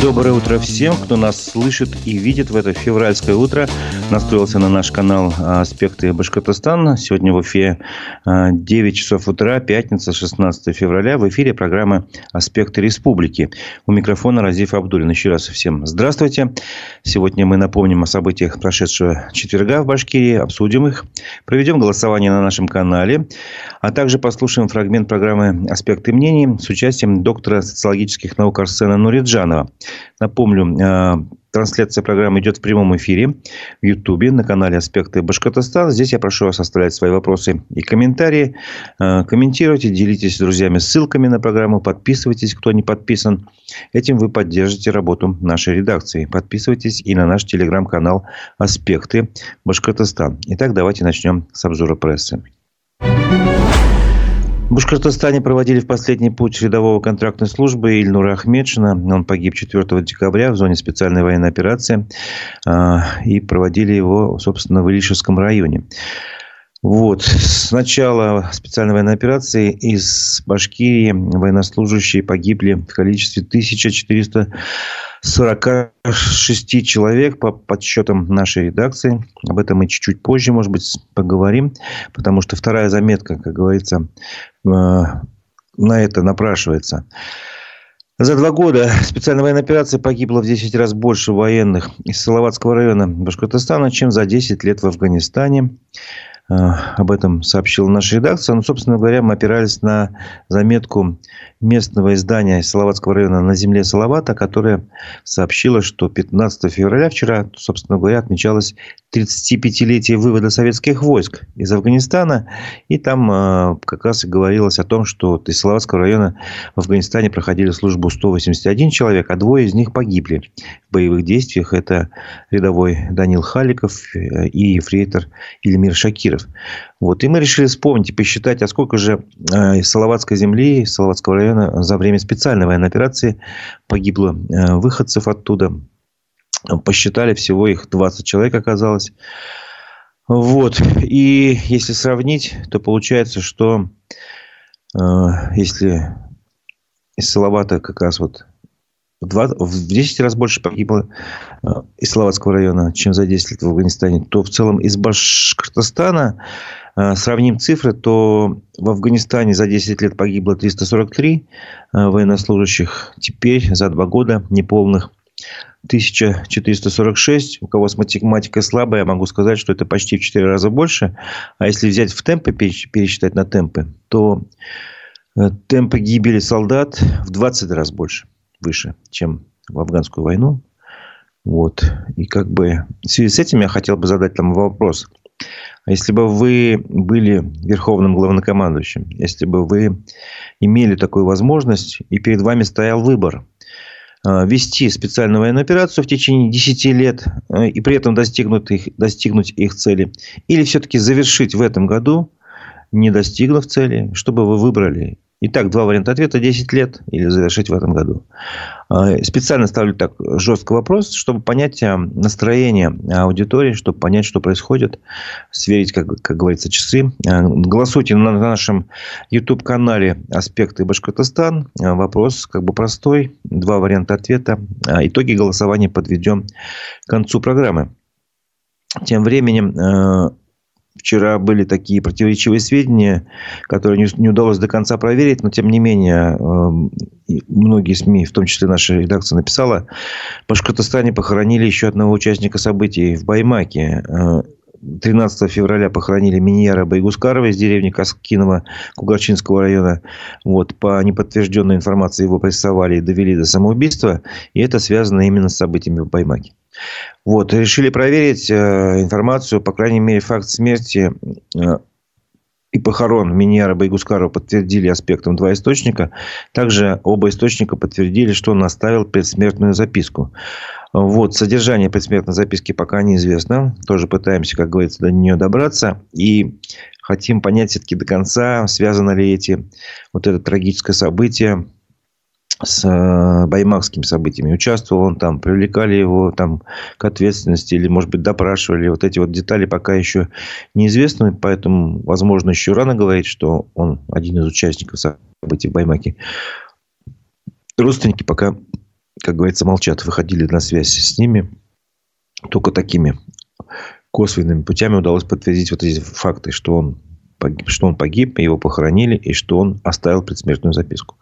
Доброе утро всем, кто нас слышит и видит в это февральское утро. Настроился на наш канал «Аспекты Башкортостана». Сегодня в эфире 9 часов утра, пятница, 16 февраля. В эфире программа «Аспекты Республики». У микрофона Разиф Абдулин. Еще раз всем здравствуйте. Сегодня мы напомним о событиях прошедшего четверга в Башкирии, обсудим их, проведем голосование на нашем канале, а также послушаем фрагмент программы «Аспекты мнений» с участием доктора социологических наук Арсена Нуриджанова. Напомню, э, трансляция программы идет в прямом эфире в Ютубе на канале «Аспекты Башкортостана». Здесь я прошу вас оставлять свои вопросы и комментарии. Э, комментируйте, делитесь с друзьями ссылками на программу, подписывайтесь, кто не подписан. Этим вы поддержите работу нашей редакции. Подписывайтесь и на наш телеграм-канал «Аспекты Башкортостан». Итак, давайте начнем с обзора прессы. В Башкортостане проводили в последний путь рядового контрактной службы Ильнура Ахмедшина. Он погиб 4 декабря в зоне специальной военной операции. А, и проводили его, собственно, в Илишевском районе. Вот. С начала специальной военной операции из Башкирии военнослужащие погибли в количестве 1446 человек по подсчетам нашей редакции. Об этом мы чуть-чуть позже, может быть, поговорим. Потому что вторая заметка, как говорится, э, на это напрашивается. За два года специальной военной операции погибло в 10 раз больше военных из Салаватского района Башкортостана, чем за 10 лет в Афганистане. Э, об этом сообщила наша редакция. Ну, собственно говоря, мы опирались на заметку местного издания Салаватского района «На земле Салавата», которое сообщило, что 15 февраля вчера, собственно говоря, отмечалось 35-летие вывода советских войск из Афганистана. И там э, как раз и говорилось о том, что из Салаватского района в Афганистане проходили службу 181 человек, а двое из них погибли в боевых действиях. Это рядовой Данил Халиков э, и ефрейтор Ильмир Шакиров километров. Вот. И мы решили вспомнить и посчитать, а сколько же э, из Салаватской земли, из Салаватского района за время специальной военной операции погибло э, выходцев оттуда. Посчитали, всего их 20 человек оказалось. Вот. И если сравнить, то получается, что э, если из Салавата как раз вот в, в 10 раз больше погибло э, из Словацкого района, чем за 10 лет в Афганистане, то в целом из Башкортостана э, сравним цифры, то в Афганистане за 10 лет погибло 343 э, военнослужащих. Теперь за два года неполных 1446. У кого с математикой слабая, я могу сказать, что это почти в 4 раза больше. А если взять в темпы, пересчитать на темпы, то темпы гибели солдат в 20 раз больше выше, чем в афганскую войну. Вот. И как бы в связи с этим я хотел бы задать там вопрос. А если бы вы были верховным главнокомандующим, если бы вы имели такую возможность, и перед вами стоял выбор э, вести специальную военную операцию в течение 10 лет э, и при этом достигнуть их, достигнуть их цели, или все-таки завершить в этом году, не достигнув цели, чтобы вы выбрали Итак, два варианта ответа. 10 лет или завершить в этом году. А, специально ставлю так жесткий вопрос, чтобы понять а, настроение аудитории, чтобы понять, что происходит. Сверить, как, как говорится, часы. А, голосуйте на нашем YouTube-канале «Аспекты Башкортостан». Вопрос как бы простой. Два варианта ответа. Итоги голосования подведем к концу программы. Тем временем Вчера были такие противоречивые сведения, которые не, удалось до конца проверить, но тем не менее э, многие СМИ, в том числе наша редакция, написала, в Башкортостане похоронили еще одного участника событий в Баймаке. 13 э, февраля похоронили Миньяра Байгускарова из деревни Каскинова Кугарчинского района. Вот, по неподтвержденной информации его прессовали и довели до самоубийства. И это связано именно с событиями в Баймаке. Вот, решили проверить э, информацию, по крайней мере, факт смерти э, и похорон Миньяра Байгускарова подтвердили аспектом два источника. Также оба источника подтвердили, что он оставил предсмертную записку. Вот, содержание предсмертной записки пока неизвестно. Тоже пытаемся, как говорится, до нее добраться. И хотим понять все-таки до конца, связано ли эти, вот это трагическое событие с э, баймакскими событиями. Участвовал он там, привлекали его там к ответственности или, может быть, допрашивали. Вот эти вот детали пока еще неизвестны, поэтому, возможно, еще рано говорить, что он один из участников событий в Баймаке. Родственники пока как говорится, молчат, выходили на связь с ними. Только такими косвенными путями удалось подтвердить вот эти факты, что он погиб, что он погиб, его похоронили, и что он оставил предсмертную записку.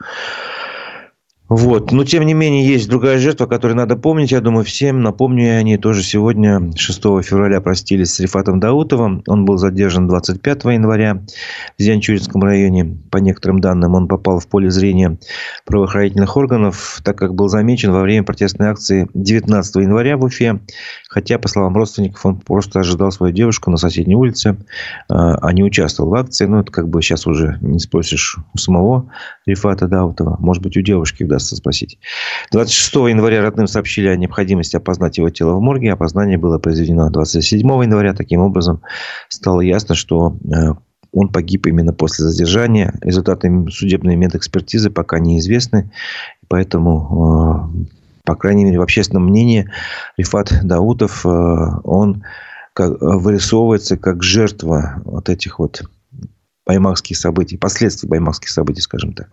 Вот. Но, тем не менее, есть другая жертва, которую надо помнить. Я думаю, всем напомню, они тоже сегодня, 6 февраля, простились с Рифатом Даутовым. Он был задержан 25 января в Зианчуринском районе. По некоторым данным, он попал в поле зрения правоохранительных органов, так как был замечен во время протестной акции 19 января в Уфе. Хотя, по словам родственников, он просто ожидал свою девушку на соседней улице, а не участвовал в акции. Ну, это как бы сейчас уже не спросишь у самого Рифата Даутова. Может быть, у девушки удастся спросить. 26 января родным сообщили о необходимости опознать его тело в морге. Опознание было произведено 27 января. Таким образом, стало ясно, что э, он погиб именно после задержания. Результаты судебной медэкспертизы пока неизвестны. Поэтому, э, по крайней мере, в общественном мнении Рифат Даутов, э, он вырисовывается как жертва вот этих вот баймакских событий, последствий баймакских событий, скажем так.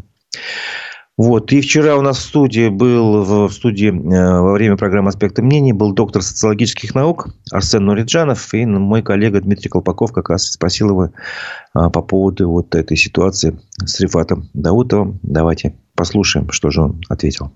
Вот. И вчера у нас в студии был, в студии э, во время программы «Аспекты мнений» был доктор социологических наук Арсен Нуриджанов. И мой коллега Дмитрий Колпаков как раз спросил его а, по поводу вот этой ситуации с Рифатом Даутовым. Давайте послушаем, что же он ответил.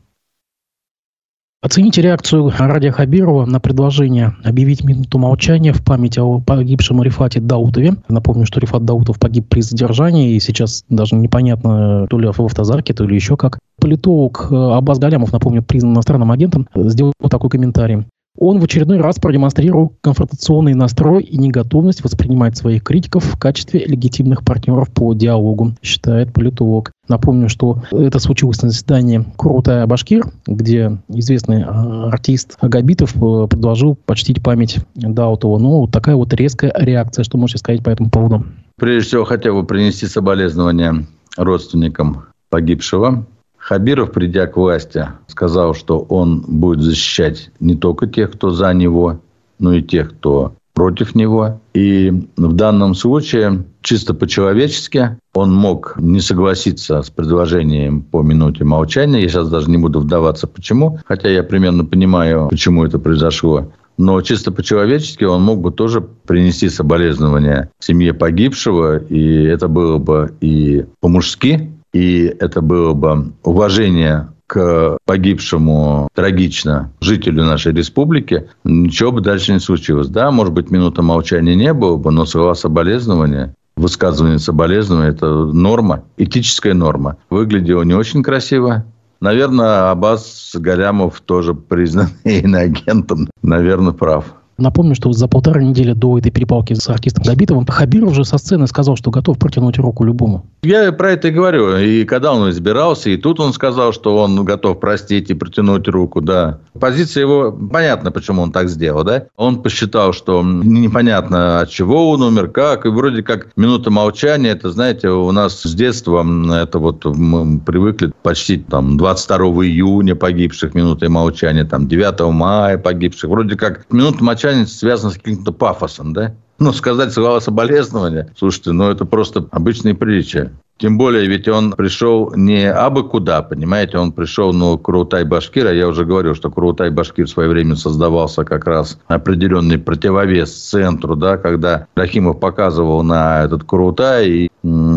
Оцените реакцию Радия Хабирова на предложение объявить минуту молчания в память о погибшем Рифате Даутове. Напомню, что Рифат Даутов погиб при задержании, и сейчас даже непонятно, то ли в автозарке, то ли еще как. Политолог э, Аббас Галямов, напомню, признан иностранным агентом, сделал такой комментарий. Он в очередной раз продемонстрировал конфронтационный настрой и неготовность воспринимать своих критиков в качестве легитимных партнеров по диалогу, считает политолог. Напомню, что это случилось на заседании Крутая Башкир, где известный а, артист Агабитов э, предложил почтить память Даутова. Ну, вот такая вот резкая реакция. Что можете сказать по этому поводу? Прежде всего, хотел бы принести соболезнования родственникам погибшего. Хабиров, придя к власти, сказал, что он будет защищать не только тех, кто за него, но и тех, кто против него. И в данном случае, чисто по-человечески, он мог не согласиться с предложением по минуте молчания. Я сейчас даже не буду вдаваться, почему, хотя я примерно понимаю, почему это произошло. Но чисто по-человечески он мог бы тоже принести соболезнования семье погибшего, и это было бы и по-мужски, и это было бы уважение к погибшему трагично жителю нашей республики, ничего бы дальше не случилось. Да, может быть, минута молчания не было бы, но слова соболезнования высказывание соболезнования – это норма, этическая норма. Выглядело не очень красиво. Наверное, Аббас Галямов тоже признанный иноагентом, наверное, прав. Напомню, что за полтора недели до этой перепалки с артистом Добитовым Хабиров уже со сцены сказал, что готов протянуть руку любому. Я про это и говорю. И когда он избирался, и тут он сказал, что он готов простить и протянуть руку, да. Позиция его, понятно, почему он так сделал, да. Он посчитал, что непонятно, от чего он умер, как. И вроде как минута молчания, это, знаете, у нас с детства это вот мы привыкли почти там 22 июня погибших минутой молчания, там 9 мая погибших. Вроде как минута молчания связано с каким-то пафосом, да? Ну, сказать слова соболезнования, слушайте, ну, это просто обычные приличия. Тем более, ведь он пришел не абы куда, понимаете, он пришел, ну, Курултай-Башкир, а я уже говорил, что Курултай-Башкир в свое время создавался как раз определенный противовес центру, да, когда Рахимов показывал на этот Курултай и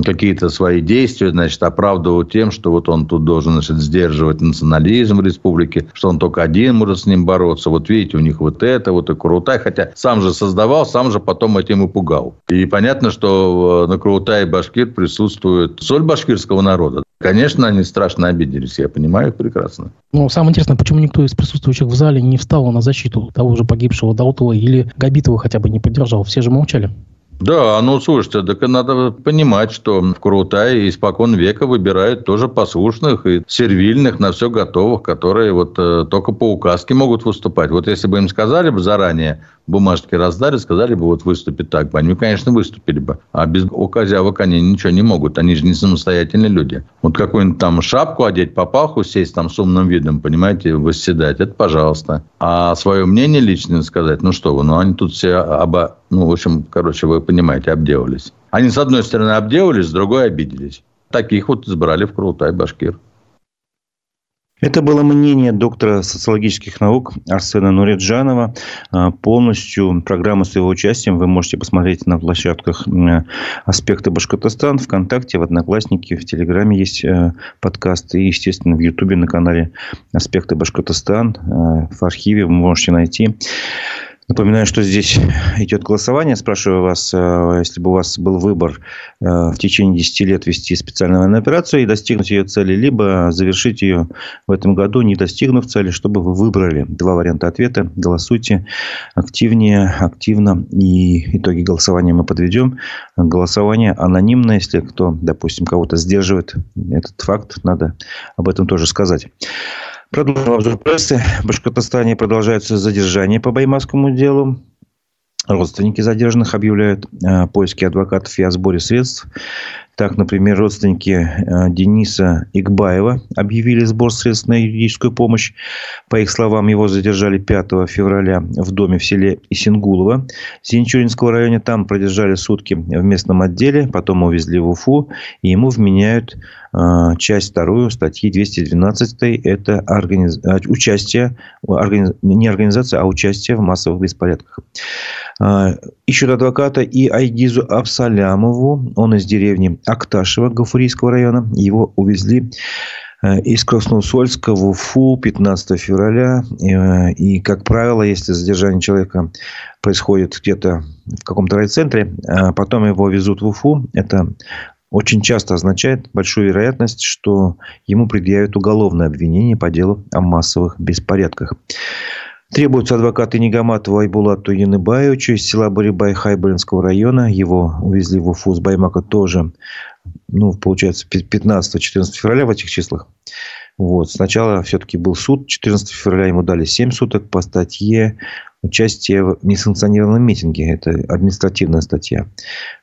какие-то свои действия, значит, оправдывал тем, что вот он тут должен, значит, сдерживать национализм в республике, что он только один может с ним бороться. Вот видите, у них вот это, вот и Крутай, хотя сам же создавал, сам же потом этим и пугал. И понятно, что на Крутай Башкир присутствует соль башкирского народа. Конечно, они страшно обиделись, я понимаю их прекрасно. Ну, самое интересное, почему никто из присутствующих в зале не встал на защиту того же погибшего Даутова или Габитова хотя бы не поддержал? Все же молчали. Да, ну слушайте, так надо понимать, что в Крутае испокон века выбирают тоже послушных и сервильных, на все готовых, которые вот э, только по указке могут выступать. Вот если бы им сказали бы заранее, бумажки раздали, сказали бы, вот выступить так бы, они, конечно, выступили бы. А без указявок они ничего не могут, они же не самостоятельные люди. Вот какую-нибудь там шапку одеть, папаху сесть там с умным видом, понимаете, восседать, это пожалуйста. А свое мнение личное сказать, ну что вы, ну они тут все оба, ну, в общем, короче, вы понимаете, обделались. Они, с одной стороны, обделались, с другой обиделись. Таких вот избрали в Крутай Башкир. Это было мнение доктора социологических наук Арсена Нуриджанова. А, полностью программу с его участием вы можете посмотреть на площадках «Аспекты Башкортостан», ВКонтакте, в Одноклассники, в Телеграме есть э, подкаст. И, естественно, в Ютубе на канале «Аспекты Башкортостан». Э, в архиве вы можете найти. Напоминаю, что здесь идет голосование. Спрашиваю вас, э, если бы у вас был выбор э, в течение 10 лет вести специальную военную операцию и достигнуть ее цели, либо завершить ее в этом году, не достигнув цели, чтобы вы выбрали два варианта ответа. Голосуйте активнее, активно. И итоги голосования мы подведем. Голосование анонимное. Если кто, допустим, кого-то сдерживает этот факт, надо об этом тоже сказать. Продолжим обзор прессы. В Башкортостане продолжаются задержания по Баймакскому делу. Родственники задержанных объявляют э, поиски адвокатов и о сборе средств. Так, например, родственники э, Дениса Игбаева объявили сбор средств на юридическую помощь. По их словам, его задержали 5 февраля в доме в селе Исингулово Зинчуринского района. Там продержали сутки в местном отделе, потом увезли в Уфу, и ему вменяют э, часть вторую статьи 212. Это организ... участие, организ... не организация, а участие в массовых беспорядках. Э, ищут адвоката и Айгизу Абсалямову. Он из деревни Акташева Гафурийского района. Его увезли э, из Красноусольска в Уфу 15 февраля. Э, и, как правило, если задержание человека происходит где-то в каком-то райцентре, а потом его везут в Уфу, это очень часто означает большую вероятность, что ему предъявят уголовное обвинение по делу о массовых беспорядках. Требуются адвокаты Нигаматову Айбулату Яныбаевичу из села Барибай Хайбулинского района. Его увезли в Уфу с Баймака тоже, ну, получается, 15-14 февраля в этих числах. Вот. Сначала все-таки был суд. 14 февраля ему дали 7 суток по статье участие в несанкционированном митинге. Это административная статья.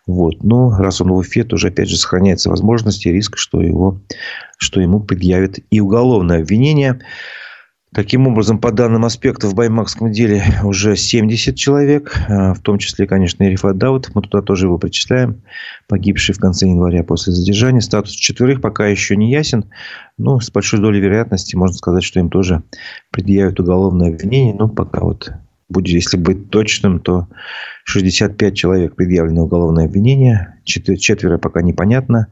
Вот. Но раз он в Уфе, то уже опять же сохраняется возможность и риск, что, его, что ему предъявят и уголовное обвинение. Таким образом, по данным аспектов в Баймакском деле уже 70 человек, э, в том числе, конечно, и Рифат Даут. Мы туда тоже его причисляем, погибший в конце января после задержания. Статус четверых пока еще не ясен, но с большой долей вероятности можно сказать, что им тоже предъявят уголовное обвинение. Но пока вот, будет, если быть точным, то 65 человек предъявлено уголовное обвинение, четверо пока непонятно,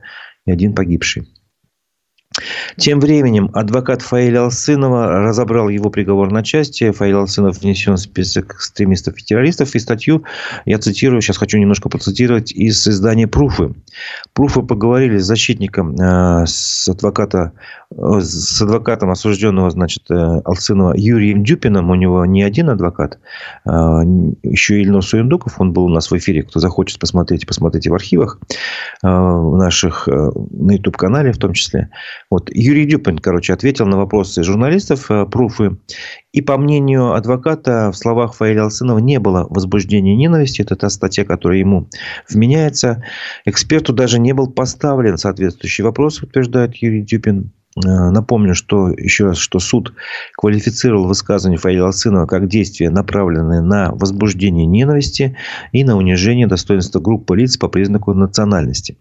и один погибший. Тем временем адвокат Фаиля Алсынова разобрал его приговор на части. Фаиль Алсынов внесен в список экстремистов и террористов. И статью, я цитирую, сейчас хочу немножко процитировать, из издания «Пруфы». «Пруфы» поговорили с защитником, э, с, адвоката, с адвокатом осужденного, значит, э, Алсынова Юрием Дюпином. У него не один адвокат, э, еще и Ильнос Суендуков. Он был у нас в эфире. Кто захочет посмотреть, посмотрите в архивах э, в наших, э, на YouTube-канале в том числе. Вот. Юрий Дюпин, короче, ответил на вопросы журналистов, э, пруфы. И по мнению адвоката, в словах Фаиля Алсынова не было возбуждения ненависти. Это та статья, которая ему вменяется. Эксперту даже не был поставлен соответствующий вопрос, утверждает Юрий Дюпин. Э, напомню, что еще раз, что суд квалифицировал высказывание Фаиля Алсынова как действие, направленное на возбуждение ненависти и на унижение достоинства группы лиц по признаку национальности.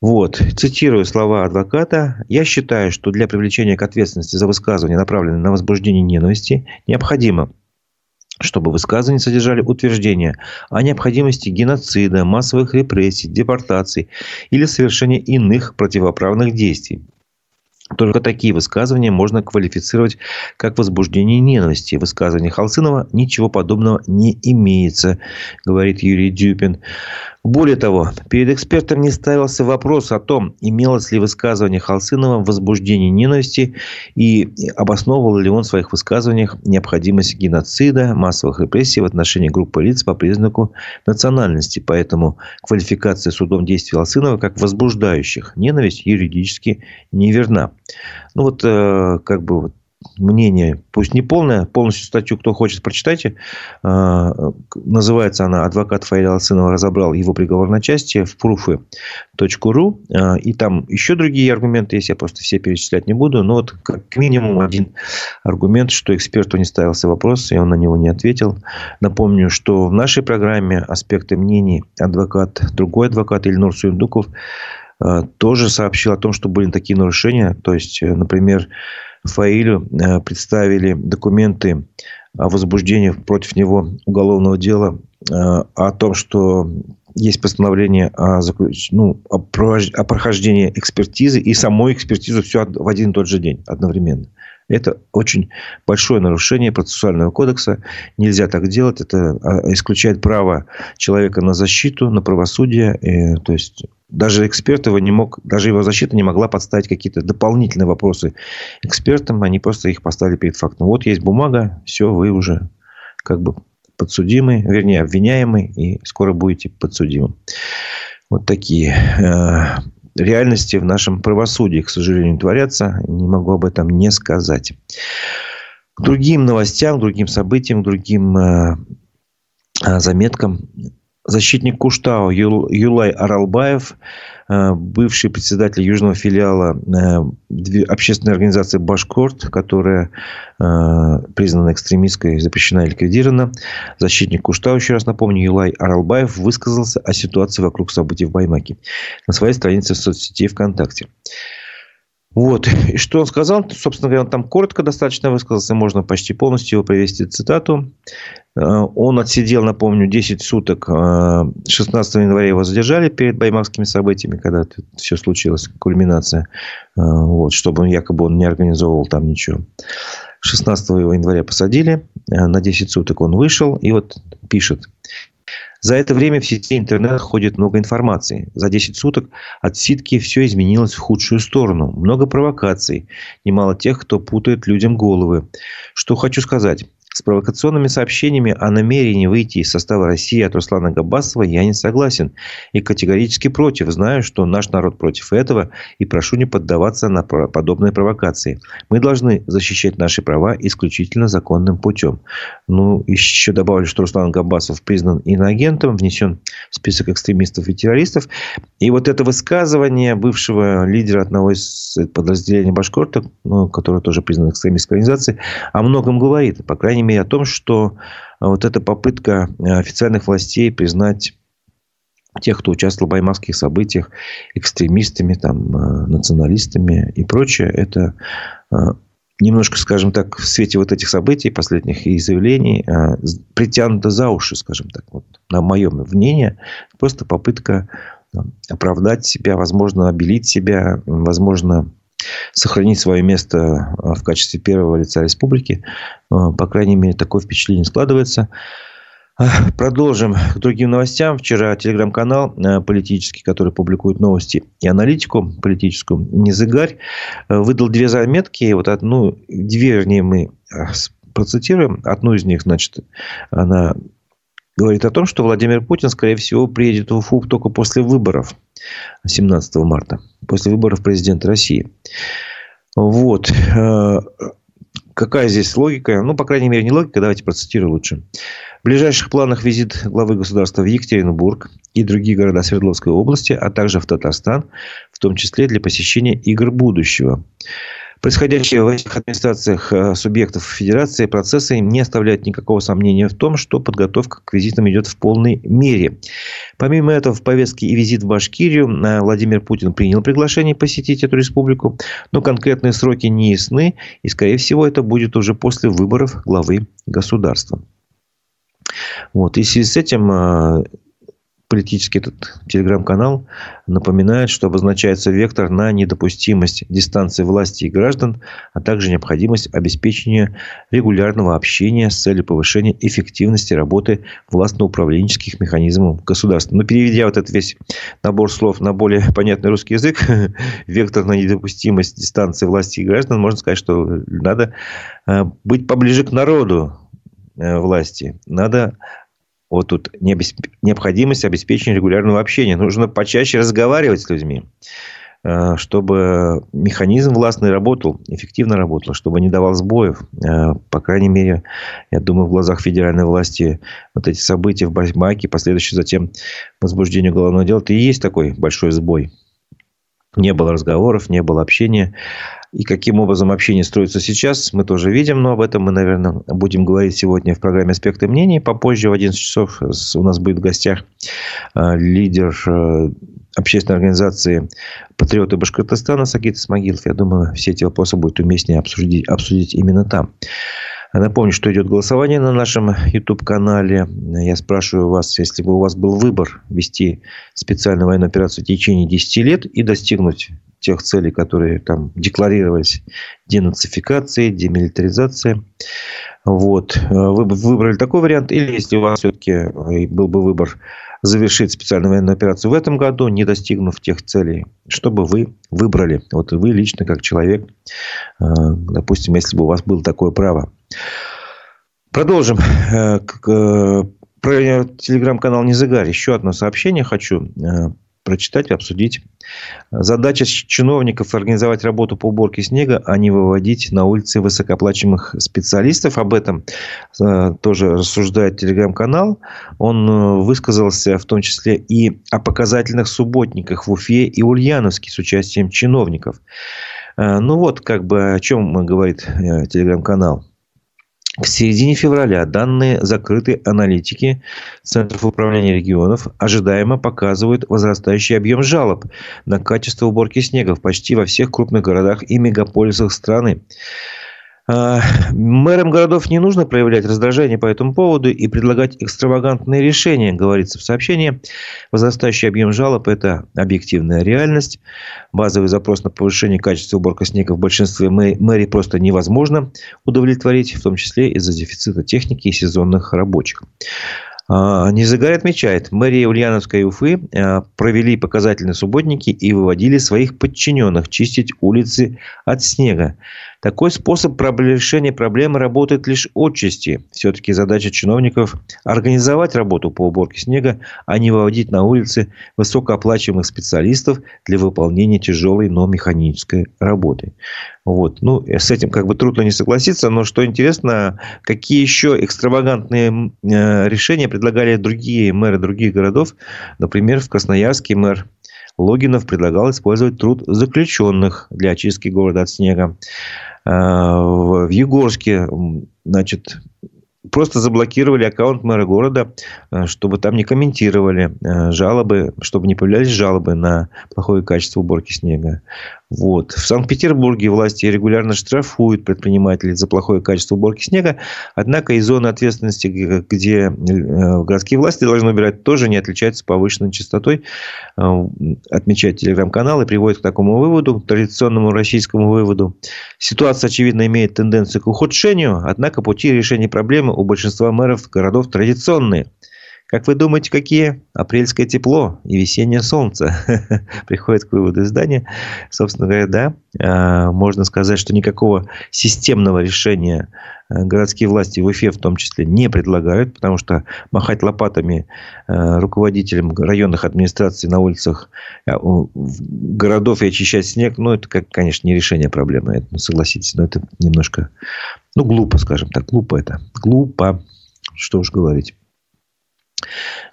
Вот. Цитирую слова адвоката. «Я считаю, что для привлечения к ответственности за высказывание, направленное на возбуждение ненависти, необходимо чтобы высказывания содержали утверждения о необходимости геноцида, массовых репрессий, депортаций или совершения иных противоправных действий. Только такие высказывания можно квалифицировать как возбуждение ненависти. В высказывании Халцинова ничего подобного не имеется, говорит Юрий Дюпин. Более того, перед экспертом не ставился вопрос о том, имелось ли высказывание Халсынова возбуждение ненависти и обосновывал ли он в своих высказываниях необходимость геноцида, массовых репрессий в отношении группы лиц по признаку национальности. Поэтому квалификация судом действий Халсынова как возбуждающих ненависть юридически неверна. Ну вот, э, как бы вот мнение, пусть не полное, полностью статью, кто хочет, прочитайте. А, называется она «Адвокат Фаиля Алсынова разобрал его приговор на части» в proof.ru. А, и там еще другие аргументы есть, я просто все перечислять не буду. Но вот как минимум один аргумент, что эксперту не ставился вопрос, и он на него не ответил. Напомню, что в нашей программе «Аспекты мнений» адвокат, другой адвокат Ильнур Суиндуков а, тоже сообщил о том, что были такие нарушения. То есть, например, Фаилю представили документы о возбуждении против него уголовного дела о том, что есть постановление о, заключ... ну, о, о прохождении экспертизы и самой экспертизу все в один и тот же день одновременно. Это очень большое нарушение процессуального кодекса. Нельзя так делать. Это а, исключает право человека на защиту, на правосудие. И, то есть даже эксперт его не мог, даже его защита не могла подставить какие-то дополнительные вопросы экспертам. Они просто их поставили перед фактом. Вот есть бумага, все, вы уже как бы подсудимый, вернее, обвиняемый, и скоро будете подсудимым. Вот такие э, реальности в нашем правосудии, к сожалению, творятся. Не могу об этом не сказать. К другим новостям, к другим событиям, к другим э, э заметкам. Защитник Куштау Юлай Аралбаев бывший председатель южного филиала э, общественной организации «Башкорт», которая э, признана экстремистской, запрещена и ликвидирована. Защитник Куштау, еще раз напомню, Юлай Аралбаев высказался о ситуации вокруг событий в Баймаке на своей странице в соцсети ВКонтакте. Вот. И что он сказал? Собственно говоря, он там коротко достаточно высказался. Можно почти полностью его привести цитату. Э, он отсидел, напомню, 10 суток. 16 э, января его задержали перед баймакскими событиями, когда все случилось, кульминация. Э, вот, чтобы он якобы он не организовывал там ничего. 16 января посадили. На 10 суток он вышел. И вот пишет. За это время в сети интернет ходит много информации. За 10 суток от ситки все изменилось в худшую сторону. Много провокаций. Немало тех, кто путает людям головы. Что хочу сказать. С провокационными сообщениями о намерении выйти из состава России от Руслана Габасова я не согласен и категорически против. Знаю, что наш народ против этого и прошу не поддаваться на подобные провокации. Мы должны защищать наши права исключительно законным путем. Ну, еще добавлю, что Руслан Габасов признан иноагентом, внесен в список экстремистов и террористов. И вот это высказывание бывшего лидера одного из подразделений Башкорта, ну, который тоже признан экстремистской организацией, о многом говорит. По крайней мере, о том, что а, вот эта попытка а, официальных властей признать тех, кто участвовал в баймакских событиях, экстремистами, там, а, националистами и прочее, это немножко, скажем так, в свете вот этих событий последних и заявлений притянуто за уши, скажем так, вот, на мое мнение, просто попытка оправдать себя, возможно, обелить себя, возможно, сохранить свое место а, в качестве первого лица республики. А, по крайней мере, такое впечатление складывается. А, продолжим к другим новостям. Вчера телеграм-канал политический, который публикует новости и аналитику политическую, Незыгарь, выдал две заметки. Вот одну, две, вернее, мы процитируем. Одну из них, значит, она говорит о том, что Владимир Путин, скорее всего, приедет в Уфу только после выборов 17 марта, после выборов президента России. Вот. Э, какая здесь логика? Ну, по крайней мере, не логика, давайте процитирую лучше. В ближайших планах визит главы государства в Екатеринбург и другие города Свердловской области, а также в Татарстан, в том числе для посещения игр будущего. Происходящие в этих администрациях э, субъектов Федерации процессы не оставляют никакого сомнения в том, что подготовка к визитам идет в полной мере. Помимо этого, в повестке и визит в Башкирию э, Владимир Путин принял приглашение посетить эту республику, но конкретные сроки не ясны, и, скорее всего, это будет уже после выборов главы государства. Вот. И в связи с этим э, политический этот телеграм-канал напоминает, что обозначается вектор на недопустимость дистанции власти и граждан, а также необходимость обеспечения регулярного общения с целью повышения эффективности работы властно-управленческих механизмов государства. Но ну, переведя вот этот весь набор слов на более понятный русский язык, вектор на недопустимость дистанции власти и граждан, можно сказать, что надо э, быть поближе к народу э, власти. Надо вот тут необходимость обеспечения регулярного общения. Нужно почаще разговаривать с людьми, э, чтобы механизм властный работал, эффективно работал, чтобы не давал сбоев. Э, по крайней мере, я думаю, в глазах федеральной власти вот эти события в Баймаке, последующие затем возбуждение уголовного дела, это и есть такой большой сбой. Не было разговоров, не было общения. И каким образом общение строится сейчас, мы тоже видим, но об этом мы, наверное, будем говорить сегодня в программе «Аспекты мнений». Попозже в 11 часов у нас будет в гостях э, лидер э, общественной организации «Патриоты Башкортостана» Сагит Исмагилов. Я думаю, все эти вопросы будет уместнее обсудить, обсудить именно там. Напомню, что идет голосование на нашем YouTube-канале. Я спрашиваю вас, если бы у вас был выбор вести специальную военную операцию в течение 10 лет и достигнуть тех целей, которые там декларировались, денацификации, демилитаризации. Вот. Вы бы выбрали такой вариант, или если у вас все-таки э, был бы выбор завершить специальную военную операцию в этом году, не достигнув тех целей, чтобы вы выбрали. Вот вы лично, как человек, э, допустим, если бы у вас было такое право. Продолжим. Э, про телеграм-канал Незагарь. Еще одно сообщение хочу прочитать и обсудить. Задача чиновников организовать работу по уборке снега, а не выводить на улицы высокооплачиваемых специалистов. Об этом э, тоже рассуждает телеграм-канал. Он э, высказался в том числе и о показательных субботниках в Уфе и Ульяновске с участием чиновников. Э, ну вот, как бы о чем говорит телеграм-канал. К середине февраля данные закрытой аналитики Центров управления регионов ожидаемо показывают возрастающий объем жалоб на качество уборки снега почти во всех крупных городах и мегаполисах страны. А, мэрам городов не нужно проявлять раздражение по этому поводу и предлагать экстравагантные решения, говорится в сообщении. Возрастающий объем жалоб – это объективная реальность. Базовый запрос на повышение качества уборки снега в большинстве мэрий просто невозможно удовлетворить, в том числе из-за дефицита техники и сезонных рабочих. А, Незагарь отмечает, мэрия Ульяновской и Уфы а, провели показательные субботники и выводили своих подчиненных чистить улицы от снега. Такой способ решения проблемы работает лишь отчасти. Все-таки задача чиновников – организовать работу по уборке снега, а не выводить на улицы высокооплачиваемых специалистов для выполнения тяжелой, но механической работы. Вот. Ну, с этим как бы трудно не согласиться, но что интересно, какие еще экстравагантные э, решения предлагали другие мэры других городов. Например, в Красноярске мэр Логинов предлагал использовать труд заключенных для очистки города от снега. Э, в Егорске, значит, просто заблокировали аккаунт мэра города, э, чтобы там не комментировали э, жалобы, чтобы не появлялись жалобы на плохое качество уборки снега. Вот. В Санкт-Петербурге власти регулярно штрафуют предпринимателей за плохое качество уборки снега. Однако из зоны ответственности, где э, городские власти должны убирать, тоже не отличается повышенной частотой. Отмечает телеграм-канал и приводит к такому выводу, к традиционному российскому выводу. Ситуация, очевидно, имеет тенденцию к ухудшению, однако пути решения проблемы у большинства мэров городов традиционные. Как вы думаете, какие? Апрельское тепло и весеннее солнце. Приходит к выводу издания. Собственно говоря, да, а, можно сказать, что никакого системного решения а, городские власти в Уфе в том числе не предлагают, потому что махать лопатами а, руководителям районных администраций на улицах городов и очищать снег, ну, это, конечно, не решение проблемы, ну, согласитесь, но это немножко, ну, глупо, скажем так, глупо это, глупо, что уж говорить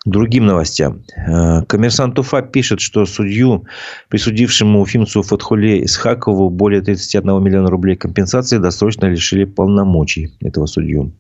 другим новостям. Э, коммерсант Уфа пишет, что судью, присудившему уфимцу Фатхуле Исхакову более 31 миллиона рублей компенсации, досрочно лишили полномочий этого судью.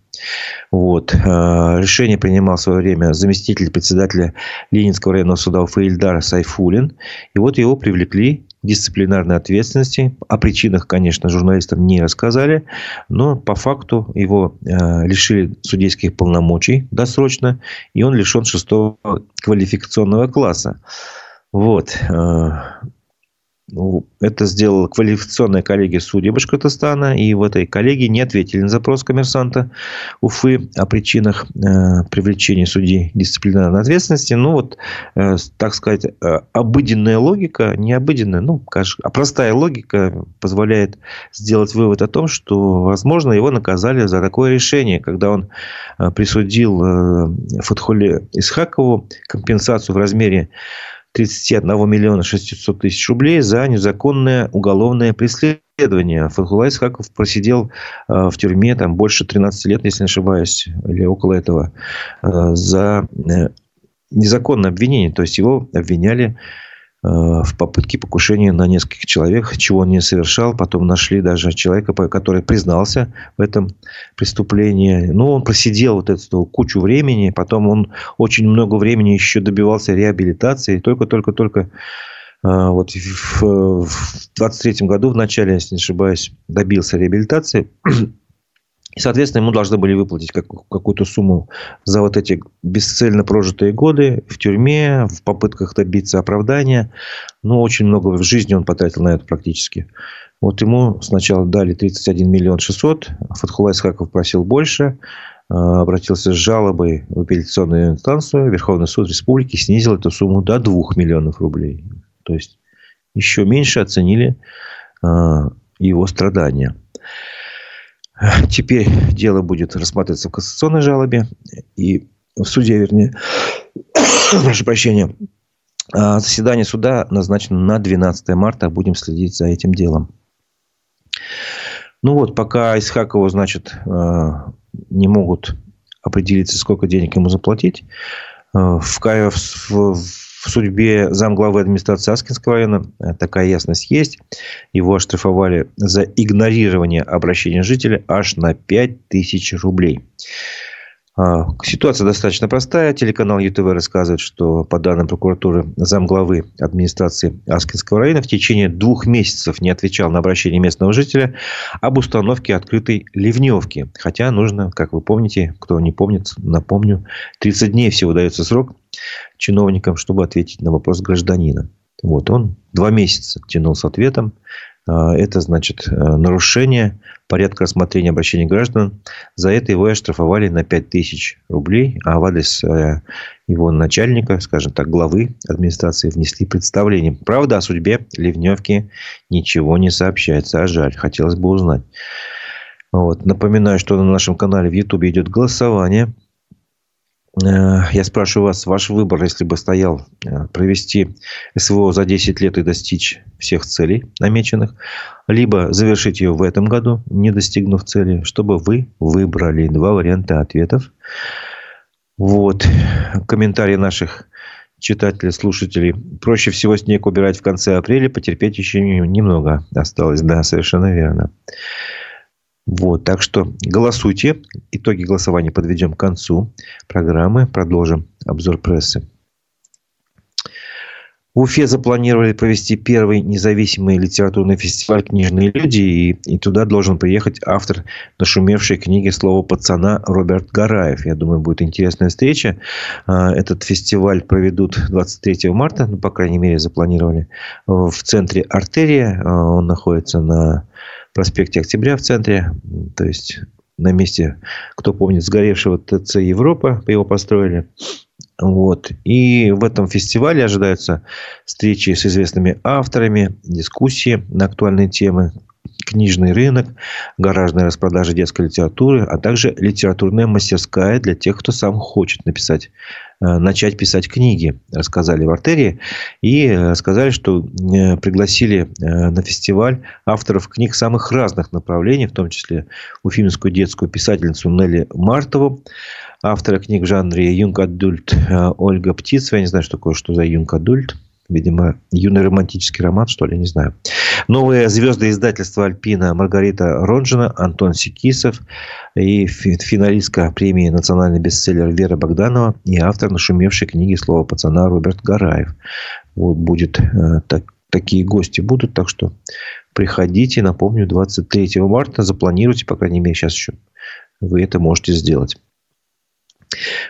Вот. Э, решение принимал в свое время заместитель председателя Ленинского районного суда Уфа Ильдар Сайфулин. И вот его привлекли дисциплинарной ответственности. О причинах, конечно, журналистам не рассказали, но по факту его э, лишили судейских полномочий досрочно, и он лишен шестого квалификационного класса. Вот. Ну, это сделала квалификационная коллегия судей Башкортостана. И в этой коллегии не ответили на запрос коммерсанта Уфы о причинах э, привлечения судей дисциплинарной ответственности. Ну, вот, э, так сказать, э, обыденная логика, не обыденная, ну, а простая логика позволяет сделать вывод о том, что, возможно, его наказали за такое решение, когда он э, присудил э, Фатхуле Исхакову компенсацию в размере 31 миллиона 600 тысяч рублей за незаконное уголовное преследование. Фатхулай Исхаков просидел э, в тюрьме там, больше 13 лет, если не ошибаюсь, или около этого, э, за э, незаконное обвинение. То есть, его обвиняли в попытке покушения на нескольких человек, чего он не совершал. Потом нашли даже человека, который признался в этом преступлении. Ну, он просидел вот эту кучу времени. Потом он очень много времени еще добивался реабилитации. Только-только-только вот в 23 году, в начале, если не ошибаюсь, добился реабилитации. И, соответственно, ему должны были выплатить какую-то сумму за вот эти бесцельно прожитые годы в тюрьме, в попытках добиться оправдания. Ну, очень много в жизни он потратил на это практически. Вот ему сначала дали 31 миллион 600, Фатхулай Исхаков просил больше, а, обратился с жалобой в апелляционную инстанцию, Верховный суд республики снизил эту сумму до 2 миллионов рублей. То есть, еще меньше оценили а, его страдания. Теперь дело будет рассматриваться в кассационной жалобе. И в суде, вернее, прошу прощения, а, заседание суда назначено на 12 марта. Будем следить за этим делом. Ну вот, пока Исхакову, значит, а, не могут определиться, сколько денег ему заплатить. А, в, в, в судьбе замглавы администрации Аскинского района э, такая ясность есть. Его оштрафовали за игнорирование обращения жителя аж на 5000 рублей. А, ситуация достаточно простая. Телеканал ЮТВ рассказывает, что по данным прокуратуры замглавы администрации Аскинского района в течение двух месяцев не отвечал на обращение местного жителя об установке открытой ливневки. Хотя нужно, как вы помните, кто не помнит, напомню, 30 дней всего дается срок чиновникам, чтобы ответить на вопрос гражданина. Вот он два месяца тянул с ответом. А, это значит э, нарушение порядка рассмотрения обращений граждан. За это его оштрафовали на 5000 рублей, а в адрес э, его начальника, скажем так, главы администрации внесли представление. Правда, о судьбе Ливневки ничего не сообщается, а жаль, хотелось бы узнать. Вот. Напоминаю, что на нашем канале в YouTube идет голосование я спрашиваю вас, ваш выбор, если бы стоял э, провести СВО за 10 лет и достичь всех целей намеченных, либо завершить ее в этом году, не достигнув цели, чтобы вы выбрали два варианта ответов. Вот. Комментарии наших читателей, слушателей. Проще всего снег убирать в конце апреля, потерпеть еще немного осталось. Да, совершенно верно. Вот, так что голосуйте. Итоги голосования подведем к концу программы. Продолжим обзор прессы. В Уфе запланировали провести первый независимый литературный фестиваль «Книжные люди», и, и туда должен приехать автор нашумевшей книги «Слово пацана» Роберт Гараев. Я думаю, будет интересная встреча. А, этот фестиваль проведут 23 марта, ну, по крайней мере, запланировали, в центре «Артерия». А, он находится на проспекте Октября в центре. То есть, на месте, кто помнит, сгоревшего ТЦ Европа, его построили. Вот. И в этом фестивале ожидаются встречи с известными авторами, дискуссии на актуальные темы, книжный рынок, гаражная распродажа детской литературы, а также литературная мастерская для тех, кто сам хочет написать, начать писать книги, рассказали в артерии. И э, сказали, что э, пригласили на фестиваль авторов книг самых разных направлений, в том числе уфимскую детскую писательницу Нелли Мартову, автора книг в жанре Юнг Адульт Ольга Птицева. Я не знаю, что такое, что за Юнг Адульт. Видимо, юный романтический роман, что ли, не знаю. Новые звезды издательства «Альпина» Маргарита Ронжина, Антон Секисов и финалистка премии «Национальный бестселлер» Вера Богданова и автор нашумевшей книги «Слово пацана» Роберт Гараев. Вот будет э, так, такие гости будут, так что приходите, напомню, 23 марта запланируйте, по крайней мере, сейчас еще вы это можете сделать.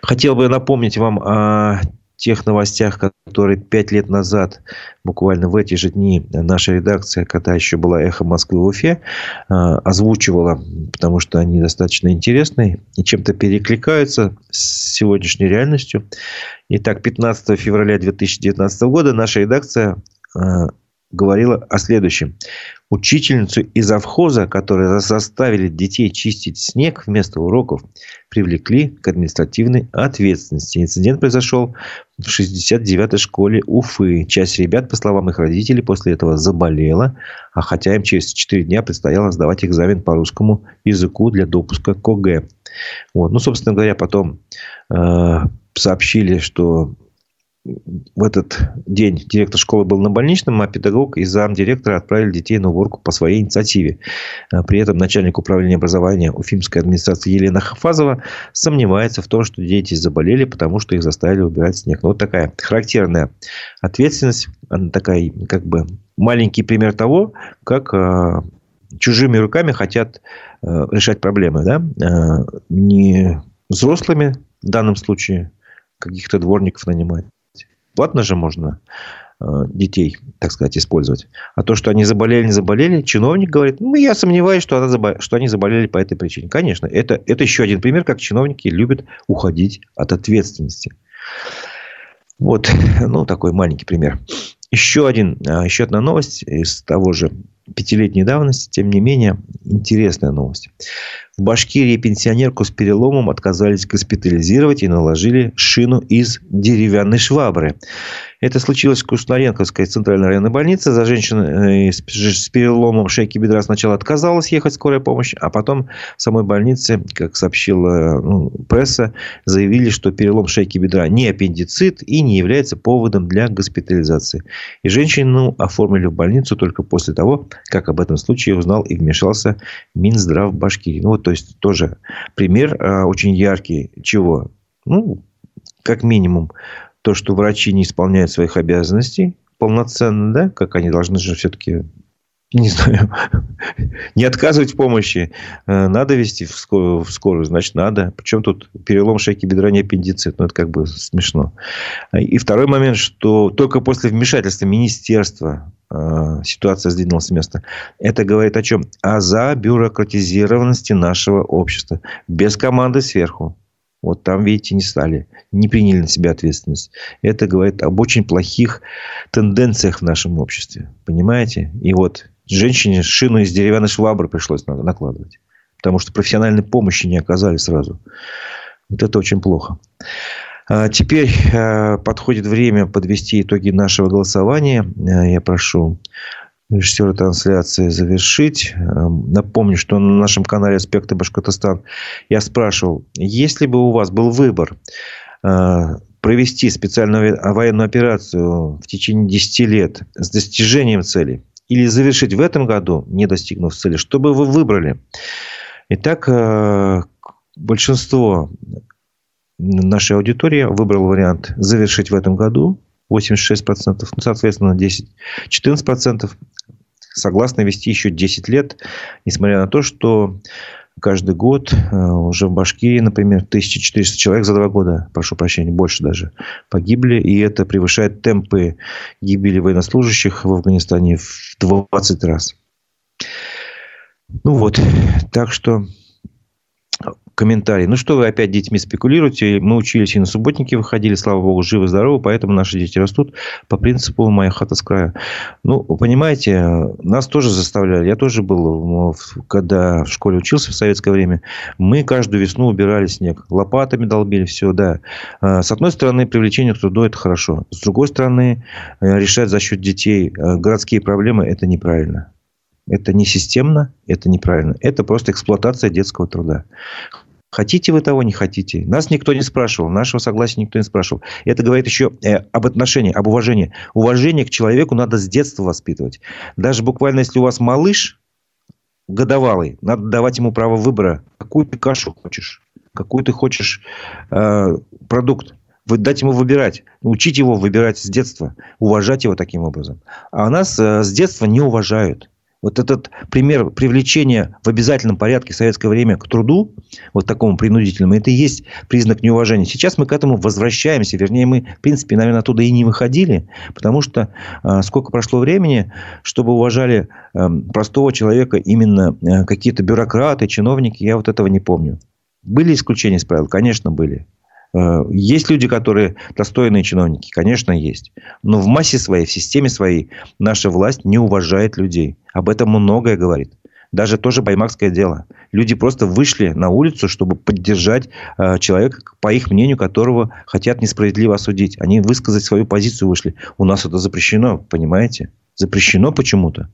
Хотел бы напомнить вам о тех новостях, которые пять лет назад, буквально в эти же дни, наша редакция, когда еще была «Эхо Москвы» в Уфе, а, озвучивала, потому что они достаточно интересны и чем-то перекликаются с сегодняшней реальностью. Итак, 15 февраля 2019 года наша редакция а, говорила о следующем. Учительницу из завхоза, которые заставили детей чистить снег вместо уроков, привлекли к административной ответственности. Инцидент произошел в 69-й школе Уфы. Часть ребят, по словам их родителей, после этого заболела, а хотя им через 4 дня предстояло сдавать экзамен по русскому языку для допуска к ОГЭ. Вот. Ну, собственно говоря, потом э, сообщили, что в этот день директор школы был на больничном, а педагог и зам директора отправили детей на уборку по своей инициативе. А при этом начальник управления образования Уфимской администрации Елена Хафазова сомневается в том, что дети заболели, потому что их заставили убирать снег. Ну, вот такая характерная ответственность, она такая как бы маленький пример того, как э, чужими руками хотят э, решать проблемы. Да? Э, не взрослыми в данном случае, каких-то дворников нанимать, Платно же можно э, детей, так сказать, использовать. А то, что они заболели, не заболели, чиновник говорит, ну, я сомневаюсь, что, она забол... что они заболели по этой причине. Конечно, это, это еще один пример, как чиновники любят уходить от ответственности. Вот, ну, такой маленький пример. Еще, один, а, еще одна новость из того же пятилетней давности, тем не менее, интересная новость. Башкирии пенсионерку с переломом отказались госпитализировать и наложили шину из деревянной швабры. Это случилось в Кушнаренковской центральной районной больнице. За женщиной э, с переломом шейки бедра сначала отказалась ехать скорая помощь, а потом в самой больнице, как сообщила ну, пресса, заявили, что перелом шейки бедра не аппендицит и не является поводом для госпитализации. И женщину оформили в больницу только после того, как об этом случае узнал и вмешался Минздрав Башкирии. Ну, вот, то есть, тоже пример э, очень яркий. Чего? Ну, как минимум, то, что врачи не исполняют своих обязанностей полноценно, да, как они должны же все-таки не знаю, не отказывать в помощи. Э, надо вести в скорую, в скорую, значит, надо. Причем тут перелом шейки бедра не аппендицит. Ну, это как бы смешно. И второй момент, что только после вмешательства министерства э, ситуация сдвинулась с места. Это говорит о чем? О забюрократизированности нашего общества. Без команды сверху. Вот там, видите, не стали, не приняли на себя ответственность. Это говорит об очень плохих тенденциях в нашем обществе. Понимаете? И вот женщине шину из деревянной швабры пришлось накладывать. Потому что профессиональной помощи не оказали сразу. Вот это очень плохо. А теперь а, подходит время подвести итоги нашего голосования. А, я прошу режиссера трансляции завершить. Напомню, что на нашем канале «Аспекты Башкортостан» я спрашивал, если бы у вас был выбор провести специальную военную операцию в течение 10 лет с достижением цели или завершить в этом году, не достигнув цели, что бы вы выбрали? Итак, э, большинство нашей аудитории выбрал вариант завершить в этом году, 86%, ну, соответственно, 10, 14% согласны вести еще 10 лет, несмотря на то, что каждый год э, уже в Башкирии, например, 1400 человек за два года, прошу прощения, больше даже, погибли. И это превышает темпы гибели военнослужащих в Афганистане в 20 раз. Ну вот, так что комментарий. Ну что вы опять детьми спекулируете? Мы учились и на субботники выходили, слава богу, живы-здоровы, поэтому наши дети растут по принципу «моя хата с края». Ну, понимаете, нас тоже заставляли. Я тоже был, когда в школе учился в советское время, мы каждую весну убирали снег. Лопатами долбили, все, да. А, с одной стороны, привлечение к труду – это хорошо. С другой стороны, э, решать за счет детей э, городские проблемы – это неправильно. Это не системно, это неправильно. Это просто эксплуатация детского труда. Хотите вы того, не хотите. Нас никто не спрашивал, нашего согласия никто не спрашивал. Это говорит еще э, об отношении, об уважении. Уважение к человеку надо с детства воспитывать. Даже буквально, если у вас малыш годовалый, надо давать ему право выбора. Какую ты кашу хочешь, какую ты хочешь э, продукт. Вы дать ему выбирать. Учить его выбирать с детства. Уважать его таким образом. А нас э, с детства не уважают. Вот этот пример привлечения в обязательном порядке в советское время к труду, вот такому принудительному, это и есть признак неуважения. Сейчас мы к этому возвращаемся. Вернее, мы, в принципе, наверное, оттуда и не выходили, потому что э, сколько прошло времени, чтобы уважали э, простого человека именно э, какие-то бюрократы, чиновники, я вот этого не помню. Были исключения из правил? Конечно, были. Э, есть люди, которые достойные чиновники, конечно, есть. Но в массе своей, в системе своей наша власть не уважает людей. Об этом многое говорит. Даже тоже баймакское дело. Люди просто вышли на улицу, чтобы поддержать э, человека, по их мнению, которого хотят несправедливо осудить. Они высказать свою позицию вышли. У нас это запрещено, понимаете? Запрещено почему-то.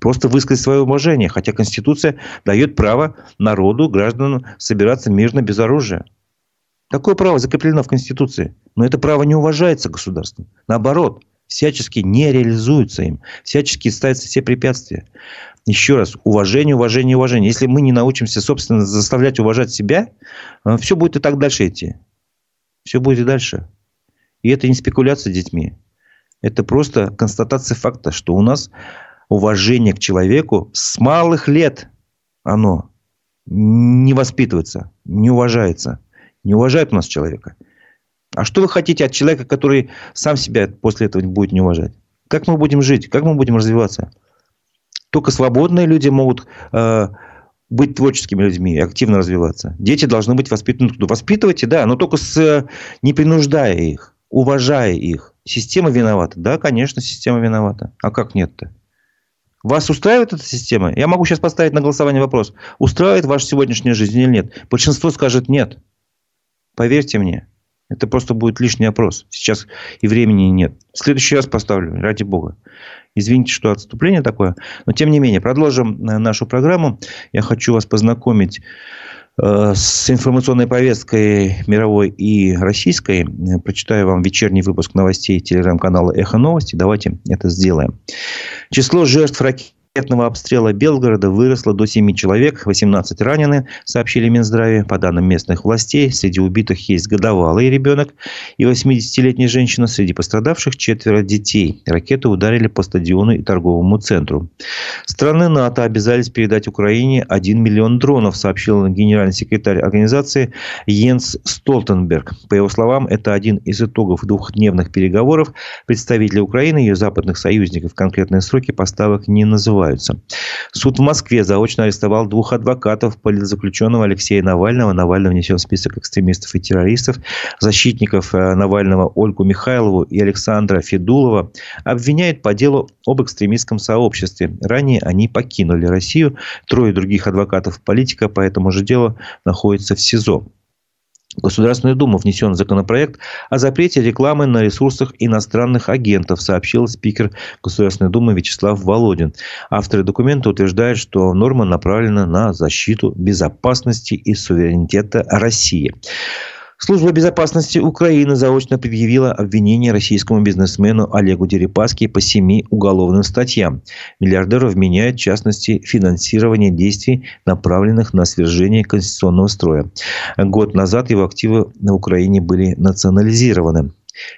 Просто высказать свое уважение. Хотя Конституция дает право народу, гражданам собираться мирно без оружия. Такое право закреплено в Конституции. Но это право не уважается государством. Наоборот, всячески не реализуется им. Всячески ставятся все препятствия. Еще раз, уважение, уважение, уважение. Если мы не научимся, собственно, заставлять уважать себя, э, все будет и так дальше идти. Все будет и дальше. И это не спекуляция детьми. Это просто констатация факта, что у нас уважение к человеку с малых лет оно не воспитывается, не уважается. Не уважает у нас человека. А что вы хотите от человека, который сам себя после этого будет не уважать? Как мы будем жить? Как мы будем развиваться? Только свободные люди могут э, быть творческими людьми активно развиваться. Дети должны быть воспитаны. Воспитывайте, да, но только с, не принуждая их, уважая их. Система виновата. Да, конечно, система виновата. А как нет-то? Вас устраивает эта система? Я могу сейчас поставить на голосование вопрос. Устраивает ваша сегодняшняя жизнь или нет? Большинство скажет нет. Поверьте мне. Это просто будет лишний опрос. Сейчас и времени нет. В следующий раз поставлю, ради бога. Извините, что отступление такое. Но тем не менее, продолжим э, нашу программу. Я хочу вас познакомить э, с информационной повесткой мировой и российской. Прочитаю вам вечерний выпуск новостей телеграм-канала «Эхо новости». Давайте это сделаем. Число жертв ракет ракетного обстрела Белгорода выросло до 7 человек, 18 ранены, сообщили Минздраве. По данным местных властей, среди убитых есть годовалый ребенок и 80-летняя женщина. Среди пострадавших четверо детей. Ракеты ударили по стадиону и торговому центру. Страны НАТО обязались передать Украине 1 миллион дронов, сообщил генеральный секретарь организации Йенс Столтенберг. По его словам, это один из итогов двухдневных переговоров. Представители Украины и ее западных союзников конкретные сроки поставок не называют называются. Суд в Москве заочно арестовал двух адвокатов политзаключенного Алексея Навального. Навальный внесен в список экстремистов и террористов. Защитников э, Навального Ольгу Михайлову и Александра Федулова обвиняют по делу об экстремистском сообществе. Ранее они покинули Россию. Трое других адвокатов-политика по этому же делу находятся в СИЗО. В Государственную Думу внесен законопроект о запрете рекламы на ресурсах иностранных агентов, сообщил спикер Государственной Думы Вячеслав Володин. Авторы документа утверждают, что норма направлена на защиту безопасности и суверенитета России. Служба безопасности Украины заочно предъявила обвинение российскому бизнесмену Олегу Дерипаски по семи уголовным статьям. Миллиардеру вменяют, в частности, финансирование действий, направленных на свержение конституционного строя. Год назад его активы на Украине были национализированы.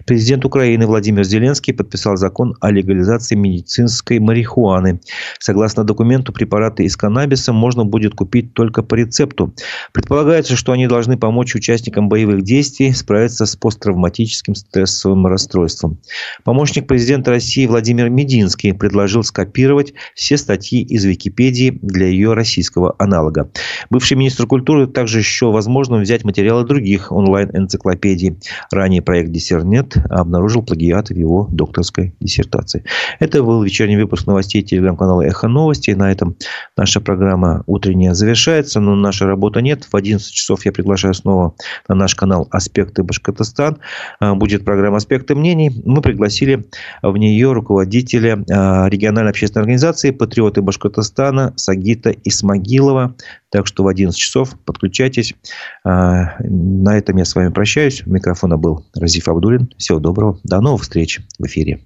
Президент Украины Владимир Зеленский подписал закон о легализации медицинской марихуаны. Согласно документу, препараты из каннабиса можно будет купить только по рецепту. Предполагается, что они должны помочь участникам боевых действий справиться с посттравматическим стрессовым расстройством. Помощник президента России Владимир Мединский предложил скопировать все статьи из Википедии для ее российского аналога. Бывший министр культуры также счел возможным взять материалы других онлайн-энциклопедий. Ранее проект диссертации интернет обнаружил плагиат в его докторской диссертации. Это был вечерний выпуск новостей телеграм-канала «Эхо новости». На этом наша программа утренняя завершается, но нашей работы нет. В 11 часов я приглашаю снова на наш канал «Аспекты Башкортостан». А, будет программа «Аспекты мнений». Мы пригласили в нее руководителя а, региональной общественной организации «Патриоты Башкортостана» Сагита Исмагилова. Так что в 11 часов подключайтесь. А, на этом я с вами прощаюсь. У микрофона был Разиф Абдулин. Всего доброго. До новых встреч в эфире.